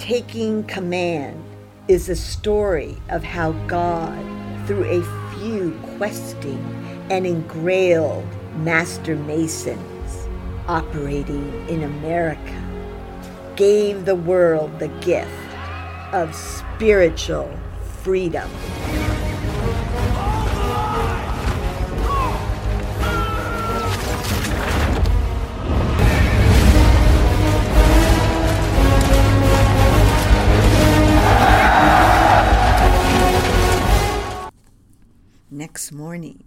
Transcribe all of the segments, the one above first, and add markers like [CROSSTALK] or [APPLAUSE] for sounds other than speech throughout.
Taking command is a story of how God, through a few questing and engrailed master masons operating in America, gave the world the gift of spiritual freedom. Morning,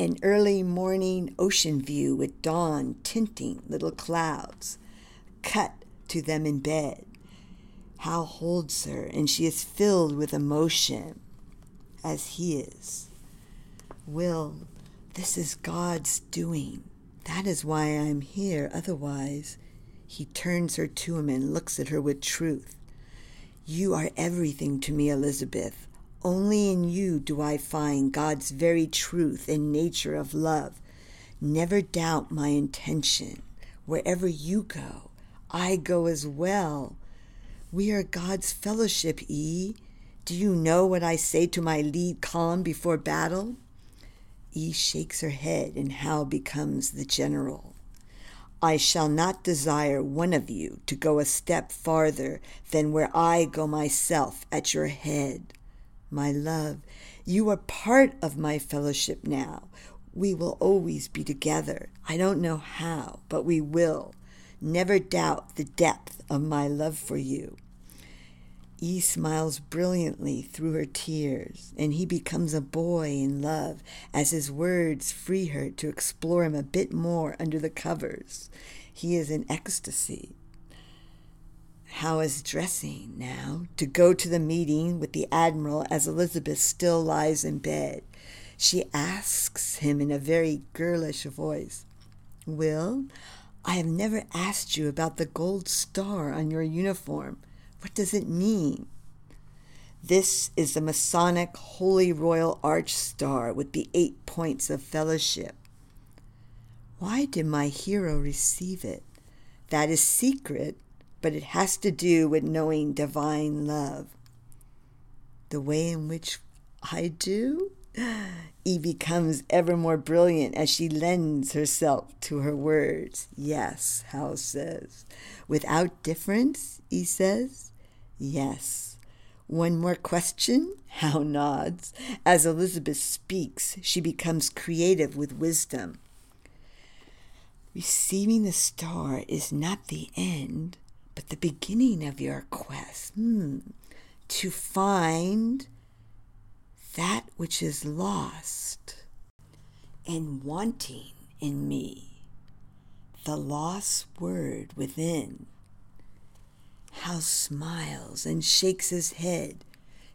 an early morning ocean view with dawn tinting little clouds, cut to them in bed. Hal holds her, and she is filled with emotion, as he is. Will, this is God's doing. That is why I'm here. Otherwise, he turns her to him and looks at her with truth. You are everything to me, Elizabeth. Only in you do I find God's very truth and nature of love. Never doubt my intention. Wherever you go, I go as well. We are God's fellowship, E. Do you know what I say to my lead column before battle? E shakes her head, and Hal becomes the general. I shall not desire one of you to go a step farther than where I go myself at your head. My love, you are part of my fellowship now. We will always be together. I don't know how, but we will. Never doubt the depth of my love for you. E smiles brilliantly through her tears, and he becomes a boy in love as his words free her to explore him a bit more under the covers. He is in ecstasy. Hal is dressing now to go to the meeting with the Admiral as Elizabeth still lies in bed. She asks him in a very girlish voice, Will, I have never asked you about the gold star on your uniform. What does it mean? This is the Masonic Holy Royal Arch Star with the eight points of fellowship. Why did my hero receive it? That is secret, but it has to do with knowing divine love. The way in which I do? E becomes ever more brilliant as she lends herself to her words. Yes, Hal says. Without difference, E says. Yes. One more question? [LAUGHS] Hal nods. As Elizabeth speaks, she becomes creative with wisdom. Receiving the star is not the end, but the beginning of your quest. Hmm. To find that which is lost and wanting in me, the lost word within. Howe smiles and shakes his head,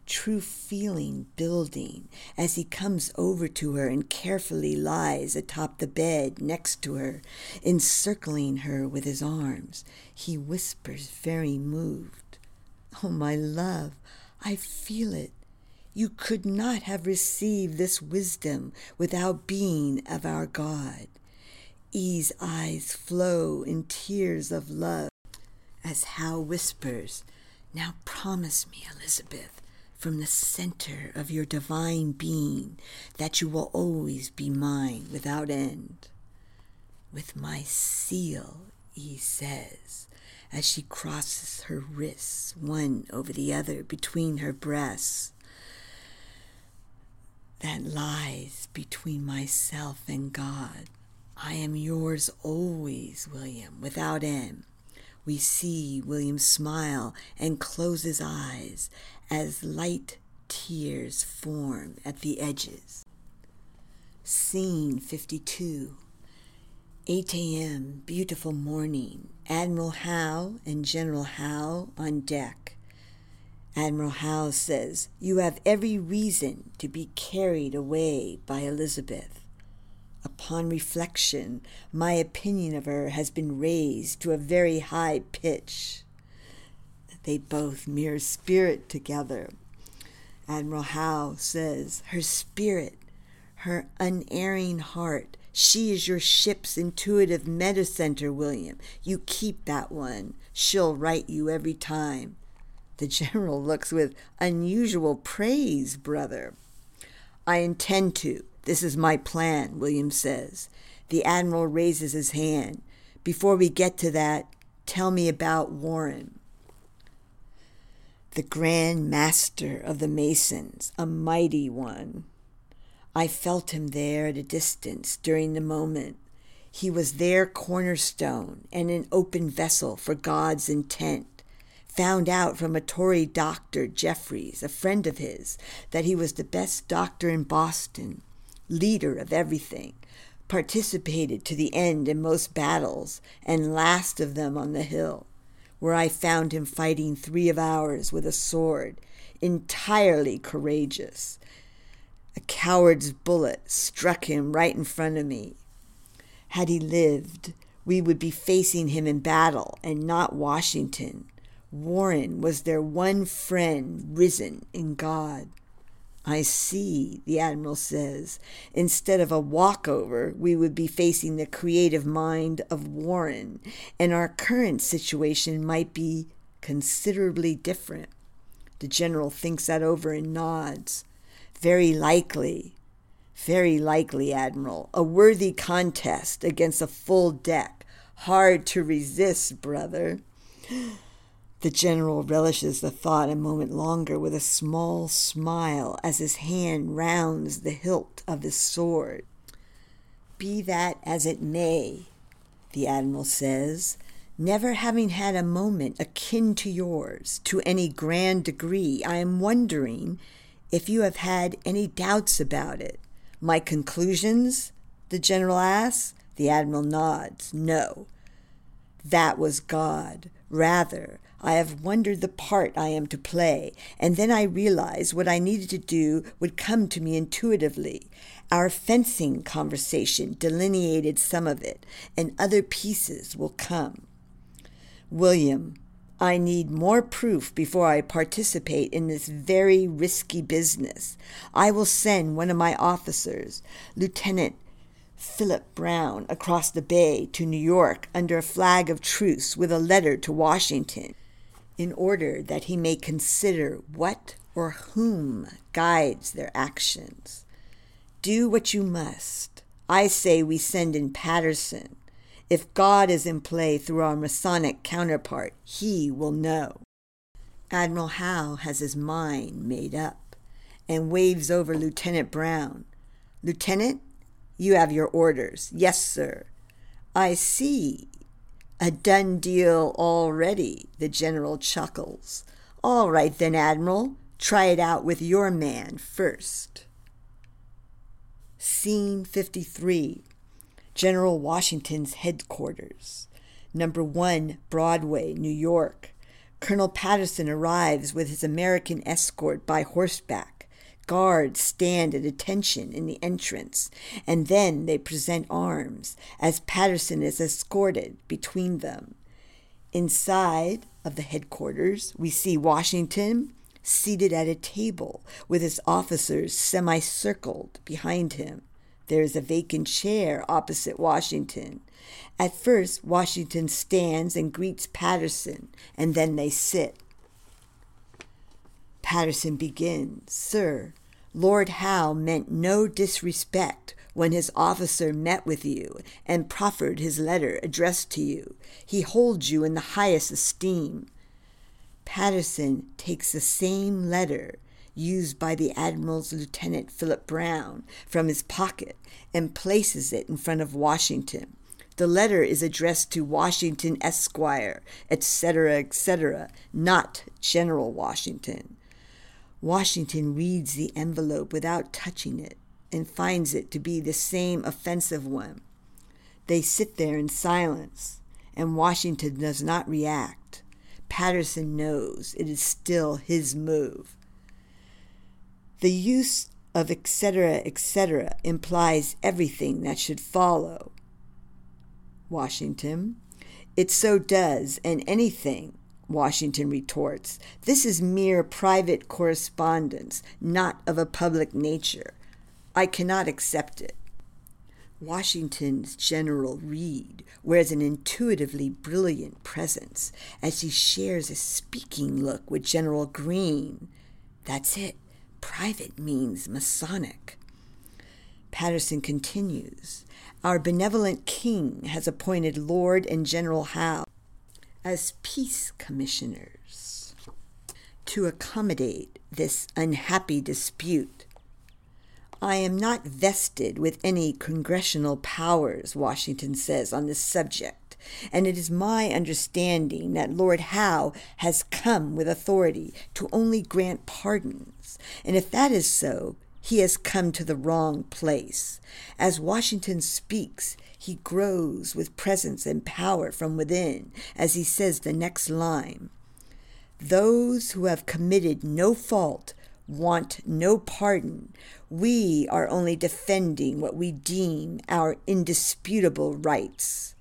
true feeling building as he comes over to her and carefully lies atop the bed next to her, encircling her with his arms. He whispers, very moved, Oh, my love, I feel it. You could not have received this wisdom without being of our God. E's eyes flow in tears of love as Hal whispers, Now promise me, Elizabeth, from the center of your divine being, that you will always be mine without end. With my seal, he says, as she crosses her wrists one over the other between her breasts that lies between myself and God. I am yours always, William, without end. We see William smile and close his eyes as light tears form at the edges. Scene 52 8 a.m., beautiful morning. Admiral Howe and General Howe on deck. Admiral Howe says, You have every reason to be carried away by Elizabeth. Upon reflection, my opinion of her has been raised to a very high pitch. They both mirror spirit together. Admiral Howe says, Her spirit, her unerring heart, she is your ship's intuitive meta center, William. You keep that one. She'll right you every time. The general [LAUGHS] looks with unusual praise, brother. I intend to. This is my plan, William says. The admiral raises his hand. Before we get to that, tell me about Warren. The grand master of the Masons, a mighty one. I felt him there at a distance during the moment. He was their cornerstone and an open vessel for God's intent. Found out from a Tory doctor, Jeffries, a friend of his, that he was the best doctor in Boston, leader of everything, participated to the end in most battles, and last of them on the hill, where I found him fighting three of ours with a sword, entirely courageous. A coward's bullet struck him right in front of me, had he lived, we would be facing him in battle and not Washington. Warren was their one friend risen in God. I see, the Admiral says. Instead of a walkover, we would be facing the creative mind of Warren, and our current situation might be considerably different. The General thinks that over and nods. Very likely, very likely, Admiral. A worthy contest against a full deck. Hard to resist, brother. The general relishes the thought a moment longer with a small smile as his hand rounds the hilt of his sword. Be that as it may, the admiral says, never having had a moment akin to yours to any grand degree, I am wondering if you have had any doubts about it. My conclusions? the general asks. The admiral nods. No. That was God. Rather, I have wondered the part I am to play, and then I realized what I needed to do would come to me intuitively. Our fencing conversation delineated some of it, and other pieces will come. William, I need more proof before I participate in this very risky business. I will send one of my officers, Lieutenant Philip Brown, across the bay to New York under a flag of truce with a letter to Washington, in order that he may consider what or whom guides their actions. Do what you must. I say we send in Patterson if God is in play through our Masonic counterpart, he will know. Admiral Howe has his mind made up and waves over Lieutenant Brown. Lieutenant, you have your orders. Yes, sir. I see. A done deal already, the general chuckles. All right then, Admiral. Try it out with your man first. Scene 53 General Washington's headquarters. Number one, Broadway, New York. Colonel Patterson arrives with his American escort by horseback. Guards stand at attention in the entrance, and then they present arms as Patterson is escorted between them. Inside of the headquarters, we see Washington seated at a table with his officers semicircled behind him. There is a vacant chair opposite Washington. At first, Washington stands and greets Patterson, and then they sit. Patterson begins Sir, Lord Howe meant no disrespect when his officer met with you and proffered his letter addressed to you. He holds you in the highest esteem. Patterson takes the same letter used by the Admiral's Lieutenant Philip Brown from his pocket and places it in front of Washington. The letter is addressed to Washington Esquire, etc., etc., not General Washington. Washington reads the envelope without touching it and finds it to be the same offensive one. They sit there in silence, and Washington does not react. Patterson knows it is still his move. The use of etc., etc. implies everything that should follow. Washington. It so does, and anything, Washington retorts. This is mere private correspondence, not of a public nature. I cannot accept it. Washington's General Reed wears an intuitively brilliant presence as he shares a speaking look with General Greene. That's it. Private means Masonic. Patterson continues Our benevolent king has appointed Lord and General Howe as peace commissioners to accommodate this unhappy dispute I am not vested with any congressional powers, Washington says on this subject, and it is my understanding that Lord Howe has come with authority to only grant pardons. And if that is so, he has come to the wrong place. As Washington speaks, he grows with presence and power from within, as he says the next line. Those who have committed no fault want no pardon. We are only defending what we deem our indisputable rights.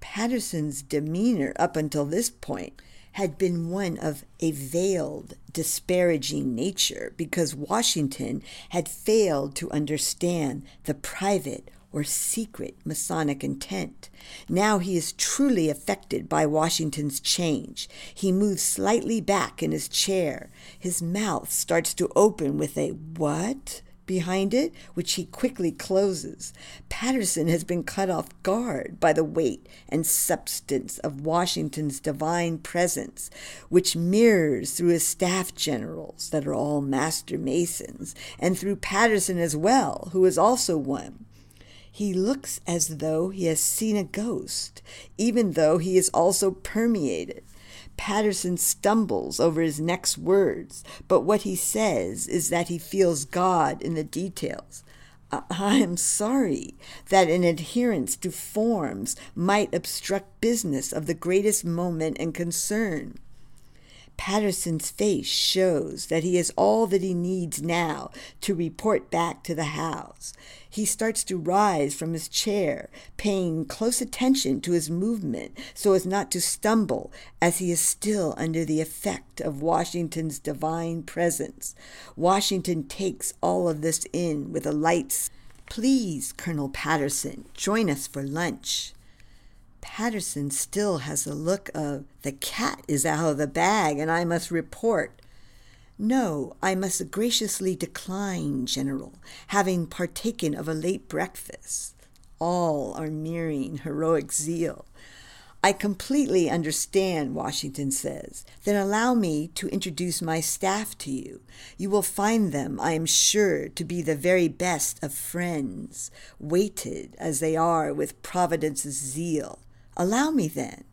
Patterson's demeanor up until this point had been one of a veiled, disparaging nature because Washington had failed to understand the private or secret Masonic intent. Now he is truly affected by Washington's change. He moves slightly back in his chair. His mouth starts to open with a what? behind it, which he quickly closes. Patterson has been cut off guard by the weight and substance of Washington's divine presence, which mirrors through his staff generals that are all master masons, and through Patterson as well, who is also one. He looks as though he has seen a ghost, even though he is also permeated. Patterson stumbles over his next words, but what he says is that he feels God in the details. Uh, I am sorry that an adherence to forms might obstruct business of the greatest moment and concern. Patterson's face shows that he has all that he needs now to report back to the Howes. He starts to rise from his chair, paying close attention to his movement so as not to stumble, as he is still under the effect of Washington's divine presence. Washington takes all of this in with a light. Please, Colonel Patterson, join us for lunch. Patterson still has the look of the cat is out of the bag and I must report. No, I must graciously decline, General, having partaken of a late breakfast. All are mirroring heroic zeal. I completely understand, Washington says. Then allow me to introduce my staff to you. You will find them, I am sure, to be the very best of friends, weighted as they are with Providence's zeal. Allow me then.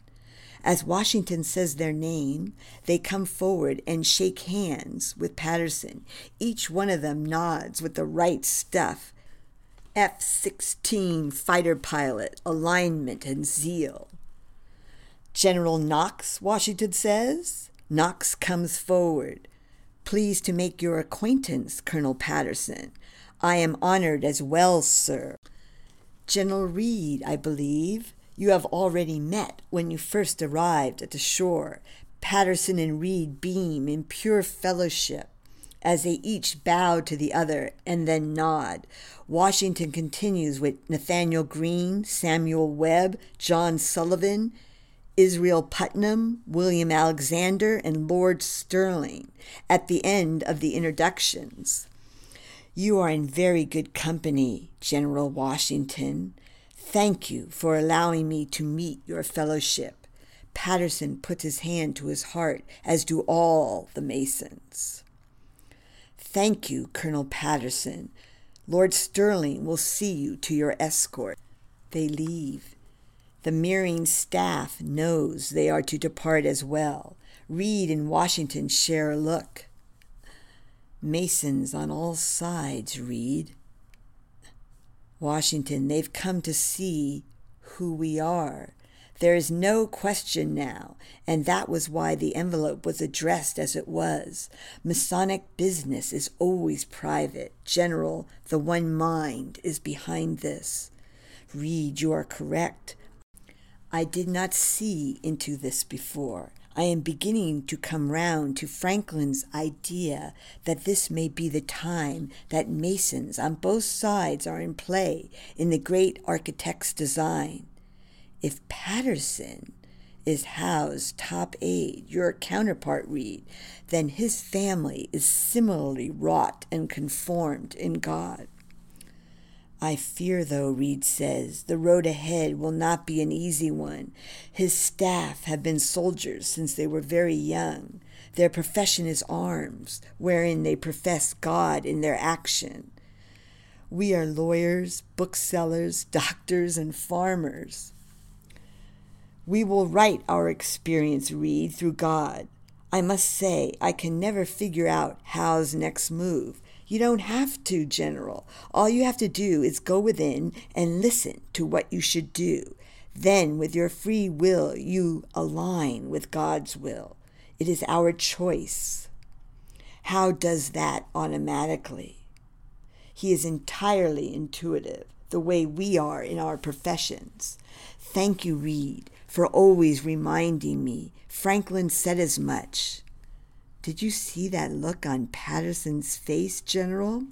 As Washington says their name, they come forward and shake hands with Patterson. Each one of them nods with the right stuff F 16 fighter pilot, alignment, and zeal. General Knox, Washington says. Knox comes forward. Pleased to make your acquaintance, Colonel Patterson. I am honored as well, sir. General Reed, I believe you have already met when you first arrived at the shore. Patterson and Reed beam in pure fellowship as they each bow to the other and then nod. Washington continues with Nathaniel Greene, Samuel Webb, John Sullivan, Israel Putnam, William Alexander, and Lord Stirling at the end of the introductions. You are in very good company, General Washington. Thank you for allowing me to meet your fellowship. Patterson puts his hand to his heart, as do all the Masons. Thank you, Colonel Patterson. Lord Stirling will see you to your escort. They leave. The mirroring staff knows they are to depart as well. Reed and Washington share a look. Masons on all sides, Reed. Washington, they've come to see who we are. There is no question now, and that was why the envelope was addressed as it was. Masonic business is always private. General, the one mind is behind this. Reed, you are correct. I did not see into this before. I am beginning to come round to Franklin's idea that this may be the time that masons on both sides are in play in the great architect's design. If Patterson is Howe's top aide, your counterpart, Reed, then his family is similarly wrought and conformed in God. I fear, though, Reed says, the road ahead will not be an easy one. His staff have been soldiers since they were very young. Their profession is arms, wherein they profess God in their action. We are lawyers, booksellers, doctors, and farmers. We will write our experience, Reed, through God. I must say, I can never figure out Howe's next move. You don't have to, General. All you have to do is go within and listen to what you should do. Then, with your free will, you align with God's will. It is our choice. Howe does that automatically? He is entirely intuitive, the way we are in our professions. Thank you, Reed, for always reminding me. Franklin said as much. Did you see that look on Patterson's face, General?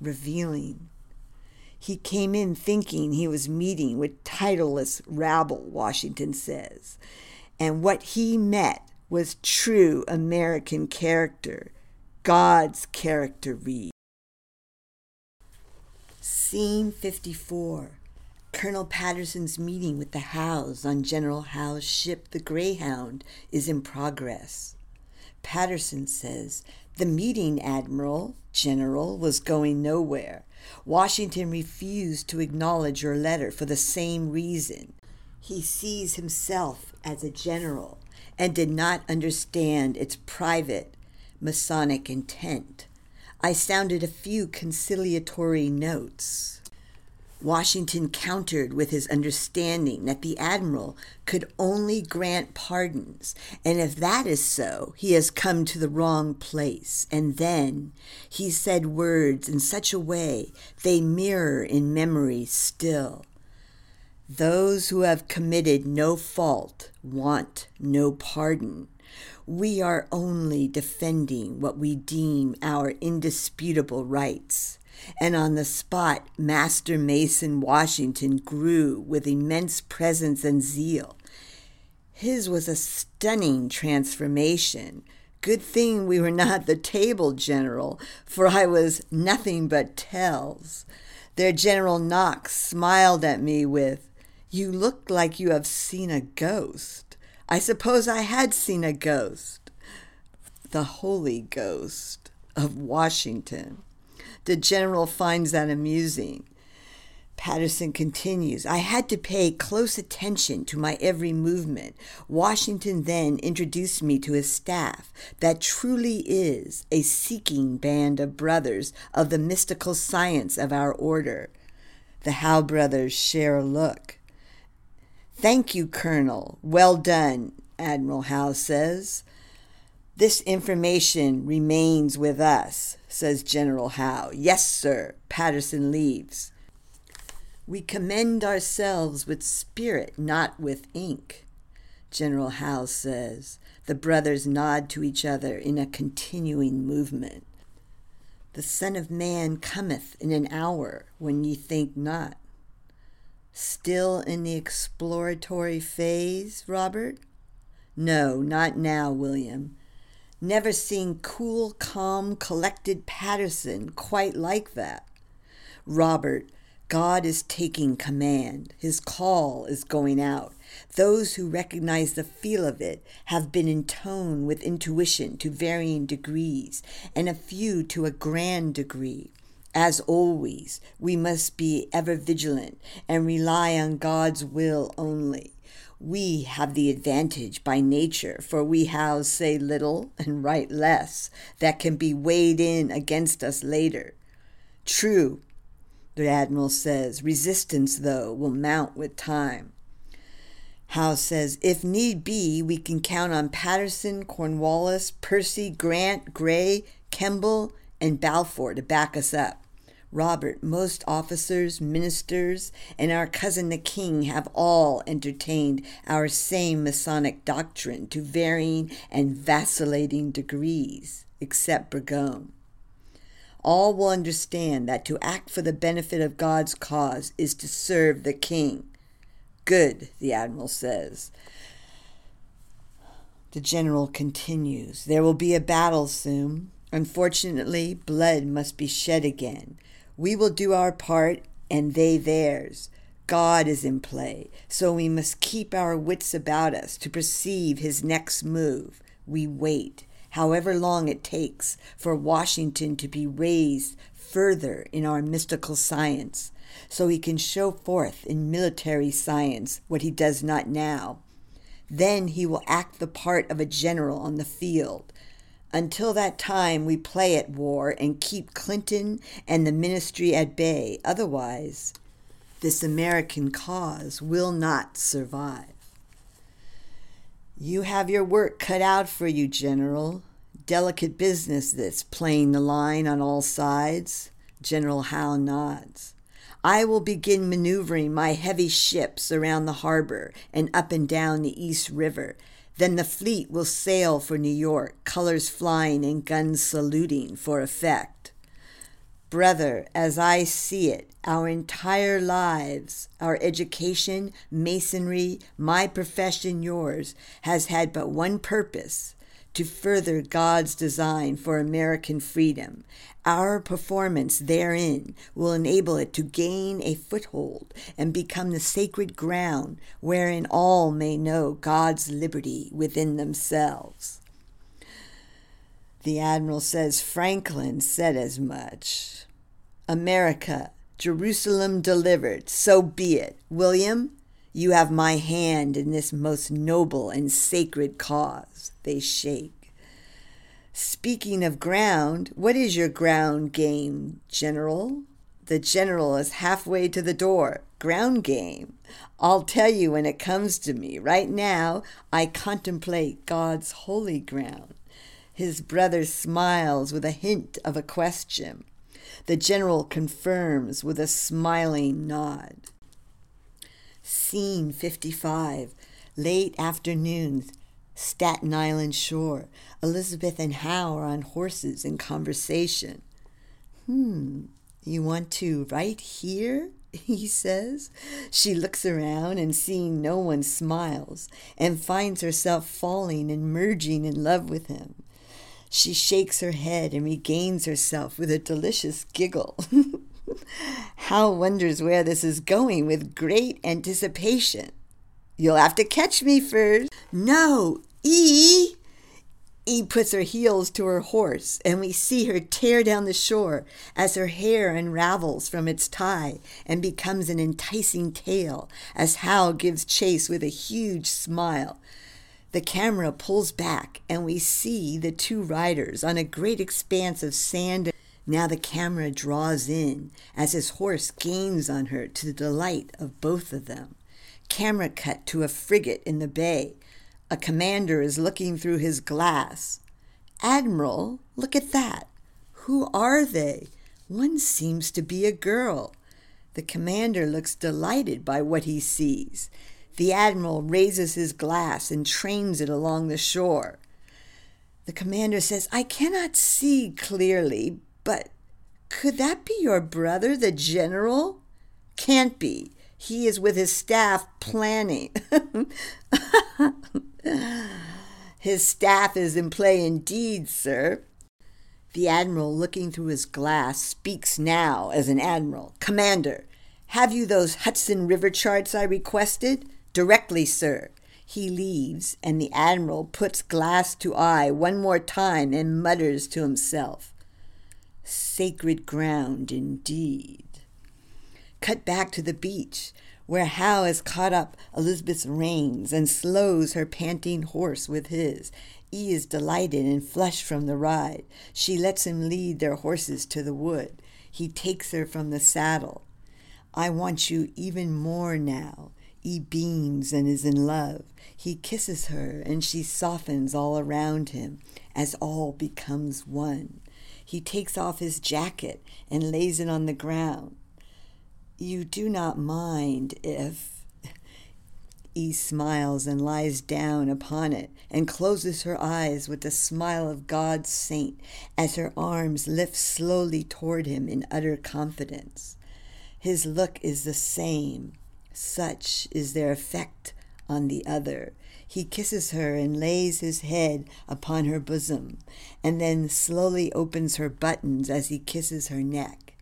Revealing. He came in thinking he was meeting with titleless rabble, Washington says. And what he met was true American character, God's character Reed. Scene 54. Colonel Patterson's meeting with the Howes on General Howe's ship, the Greyhound, is in progress. Patterson says the meeting, Admiral General, was going nowhere. Washington refused to acknowledge your letter for the same reason. He sees himself as a general and did not understand its private Masonic intent. I sounded a few conciliatory notes. Washington countered with his understanding that the admiral could only grant pardons, and if that is so, he has come to the wrong place. And then he said words in such a way they mirror in memory still. Those who have committed no fault want no pardon. We are only defending what we deem our indisputable rights and on the spot, Master Mason Washington grew with immense presence and zeal. His was a stunning transformation. Good thing we were not the table general, for I was nothing but tells. Their General Knox smiled at me with, You look like you have seen a ghost. I suppose I had seen a ghost. The Holy Ghost of Washington. The general finds that amusing. Patterson continues, I had to pay close attention to my every movement. Washington then introduced me to his staff, that truly is a seeking band of brothers of the mystical science of our order. The Howe brothers share a look. Thank you, Colonel. Well done, Admiral Howe says. This information remains with us, says General Howe. Yes, sir. Patterson leaves. We commend ourselves with spirit, not with ink, General Howe says. The brothers nod to each other in a continuing movement. The Son of Man cometh in an hour when ye think not. Still in the exploratory phase, Robert? No, not now, William. Never seen cool, calm, collected Patterson quite like that. Robert, God is taking command. His call is going out. Those who recognize the feel of it have been in tone with intuition to varying degrees, and a few to a grand degree. As always, we must be ever vigilant and rely on God's will only we have the advantage by nature, for we Howes say little and write less that can be weighed in against us later. True, the Admiral says, resistance, though, will mount with time. Howe says, if need be, we can count on Patterson, Cornwallis, Percy, Grant, Gray, Kemble, and Balfour to back us up. Robert, most officers, ministers, and our cousin the king have all entertained our same Masonic doctrine to varying and vacillating degrees, except Burgoyne. All will understand that to act for the benefit of God's cause is to serve the king. Good, the admiral says. The general continues There will be a battle soon. Unfortunately, blood must be shed again. We will do our part and they theirs. God is in play, so we must keep our wits about us to perceive his next move. We wait, however long it takes, for Washington to be raised further in our mystical science, so he can show forth in military science what he does not now. Then he will act the part of a general on the field, until that time, we play at war and keep Clinton and the ministry at bay. Otherwise, this American cause will not survive. You have your work cut out for you, General. Delicate business, this, playing the line on all sides. General Howe nods. I will begin maneuvering my heavy ships around the harbor and up and down the East River then the fleet will sail for New York, colors flying and guns saluting for effect. Brother, as I see it, our entire lives, our education, masonry, my profession, yours, has had but one purpose to further God's design for American freedom. Our performance therein will enable it to gain a foothold and become the sacred ground wherein all may know God's liberty within themselves. The Admiral says Franklin said as much. America, Jerusalem delivered, so be it. William, you have my hand in this most noble and sacred cause. They shake. Speaking of ground, what is your ground game, General? The general is halfway to the door. Ground game. I'll tell you when it comes to me. Right now, I contemplate God's holy ground. His brother smiles with a hint of a question. The general confirms with a smiling nod. Scene 55. Late afternoon, Staten Island shore. Elizabeth and Howe are on horses in conversation. Hmm, you want to right here? [LAUGHS] he says. She looks around and seeing no one smiles and finds herself falling and merging in love with him. She shakes her head and regains herself with a delicious giggle. [LAUGHS] [LAUGHS] Howe wonders where this is going with great anticipation. You'll have to catch me first. No, E. E puts her heels to her horse, and we see her tear down the shore as her hair unravels from its tie and becomes an enticing tail as Hal gives chase with a huge smile. The camera pulls back, and we see the two riders on a great expanse of sand now the camera draws in as his horse gains on her to the delight of both of them. Camera cut to a frigate in the bay. A commander is looking through his glass. Admiral, look at that. Who are they? One seems to be a girl. The commander looks delighted by what he sees. The admiral raises his glass and trains it along the shore. The commander says, I cannot see clearly, but could that be your brother, the general? Can't be. He is with his staff planning. [LAUGHS] his staff is in play indeed, sir. The admiral, looking through his glass, speaks now as an admiral. Commander, have you those Hudson River charts I requested? Directly, sir. He leaves, and the admiral puts glass to eye one more time and mutters to himself sacred ground indeed. Cut back to the beach, where Howe has caught up Elizabeth's reins and slows her panting horse with his. E is delighted and flushed from the ride. She lets him lead their horses to the wood. He takes her from the saddle. I want you even more now. E beams and is in love. He kisses her, and she softens all around him as all becomes one. He takes off his jacket and lays it on the ground. You do not mind if. [LAUGHS] E smiles and lies down upon it and closes her eyes with the smile of God's saint as her arms lift slowly toward him in utter confidence. His look is the same. Such is their effect on the other. He kisses her and lays his head upon her bosom, and then slowly opens her buttons as he kisses her neck.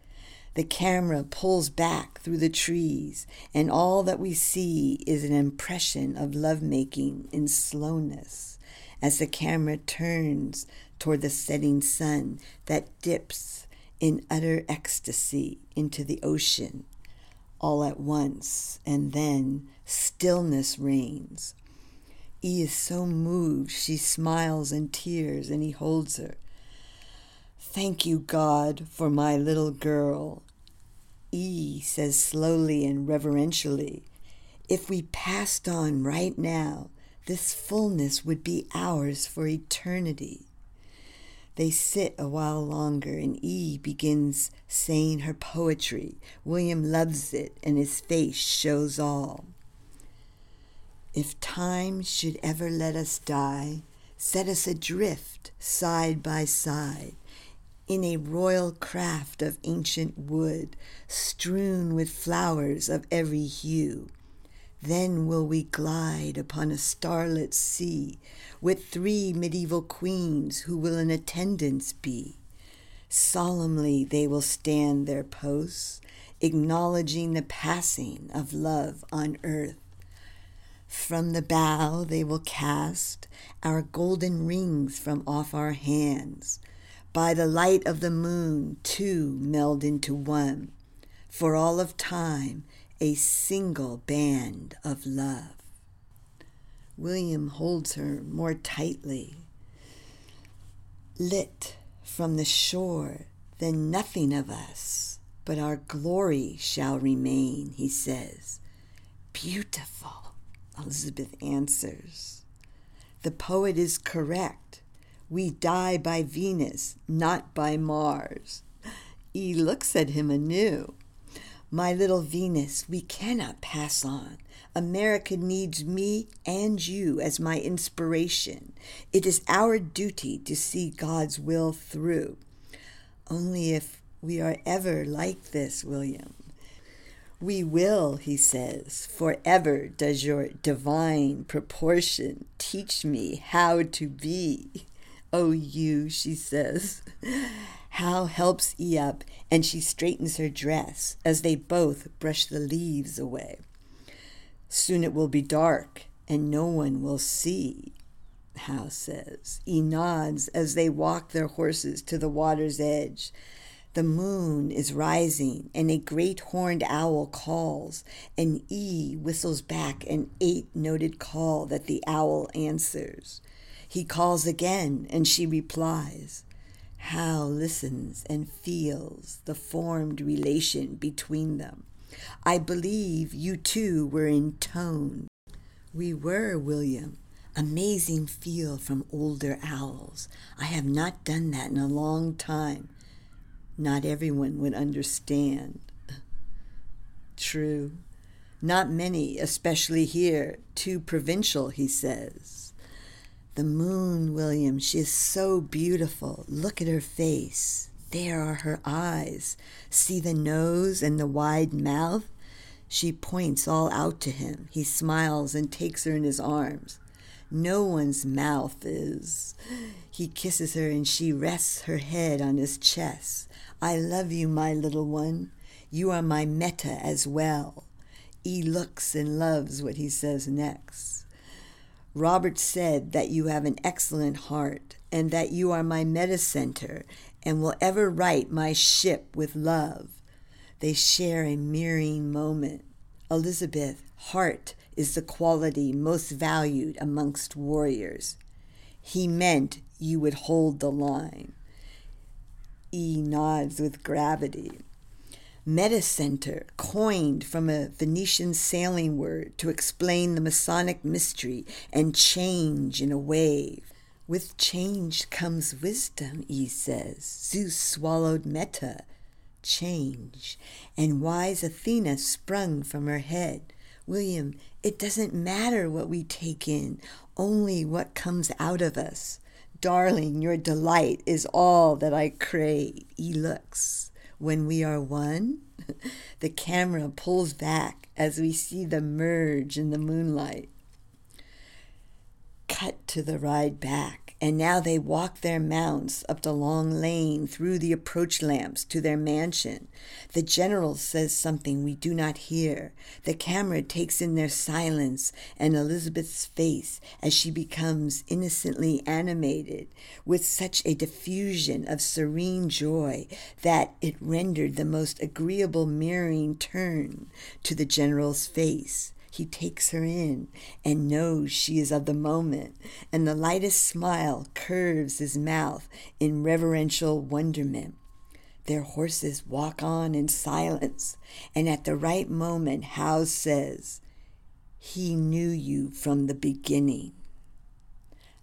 The camera pulls back through the trees, and all that we see is an impression of lovemaking in slowness as the camera turns toward the setting sun that dips in utter ecstasy into the ocean all at once, and then stillness reigns. E is so moved, she smiles and tears, and he holds her. Thank you, God, for my little girl. E says slowly and reverentially, If we passed on right now, this fullness would be ours for eternity. They sit a while longer, and E begins saying her poetry. William loves it, and his face shows all. If time should ever let us die, set us adrift side by side in a royal craft of ancient wood, strewn with flowers of every hue. Then will we glide upon a starlit sea with three medieval queens who will in attendance be. Solemnly they will stand their posts, acknowledging the passing of love on earth. From the bow they will cast our golden rings from off our hands by the light of the moon, two meld into one. For all of time, a single band of love. William holds her more tightly. Lit from the shore, then nothing of us, but our glory shall remain, he says. Beautiful, Elizabeth answers. The poet is correct. We die by Venus, not by Mars. E looks at him anew. My little Venus, we cannot pass on. America needs me and you as my inspiration. It is our duty to see God's will through. Only if we are ever like this, William. We will, he says, forever does your divine proportion teach me how to be. Oh, you, she says. Hal helps E up and she straightens her dress as they both brush the leaves away. Soon it will be dark and no one will see, Hal says. E nods as they walk their horses to the water's edge. The moon is rising, and a great horned owl calls, and E whistles back an eight noted call that the owl answers. He calls again, and she replies. Hal listens and feels the formed relation between them. I believe you two were in tone. We were, William. Amazing feel from older owls. I have not done that in a long time. Not everyone would understand. True. Not many, especially here. Too provincial, he says. The moon, William, she is so beautiful. Look at her face. There are her eyes. See the nose and the wide mouth? She points all out to him. He smiles and takes her in his arms. No one's mouth is. He kisses her and she rests her head on his chest. I love you, my little one. You are my meta as well. E looks and loves what he says next. Robert said that you have an excellent heart and that you are my metacenter and will ever right my ship with love. They share a mirroring moment. Elizabeth, heart is the quality most valued amongst warriors. He meant you would hold the line. E nods with gravity. Metacenter, coined from a Venetian sailing word to explain the Masonic mystery and change in a wave. With change comes wisdom, he says. Zeus swallowed Meta, change, and wise Athena sprung from her head. William, it doesn't matter what we take in, only what comes out of us. Darling, your delight is all that I crave. E looks. When we are one, [LAUGHS] the camera pulls back as we see them merge in the moonlight. Cut to the ride back and now they walk their mounts up the long lane through the approach lamps to their mansion. The general says something we do not hear. The camera takes in their silence and Elizabeth's face as she becomes innocently animated with such a diffusion of serene joy that it rendered the most agreeable mirroring turn to the general's face. He takes her in and knows she is of the moment, and the lightest smile curves his mouth in reverential wonderment. Their horses walk on in silence, and at the right moment, Howe says, He knew you from the beginning.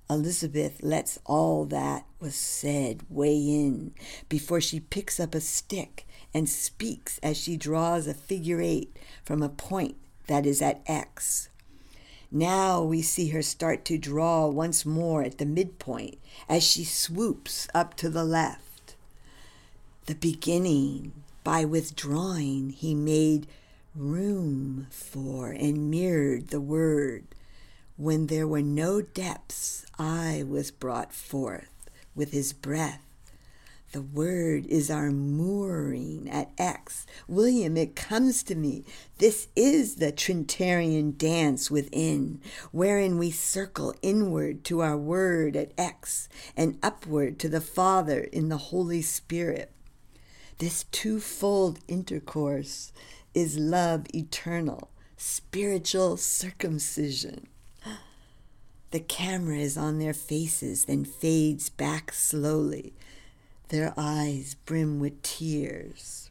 Elizabeth lets all that was said weigh in before she picks up a stick and speaks as she draws a figure eight from a point that is at X. Now we see her start to draw once more at the midpoint as she swoops up to the left. The beginning, by withdrawing, he made room for and mirrored the word. When there were no depths, I was brought forth with his breath the word is our mooring at X. William, it comes to me. This is the Trinitarian dance within, wherein we circle inward to our word at X and upward to the Father in the Holy Spirit. This twofold intercourse is love eternal, spiritual circumcision. The camera is on their faces, then fades back slowly their eyes brim with tears.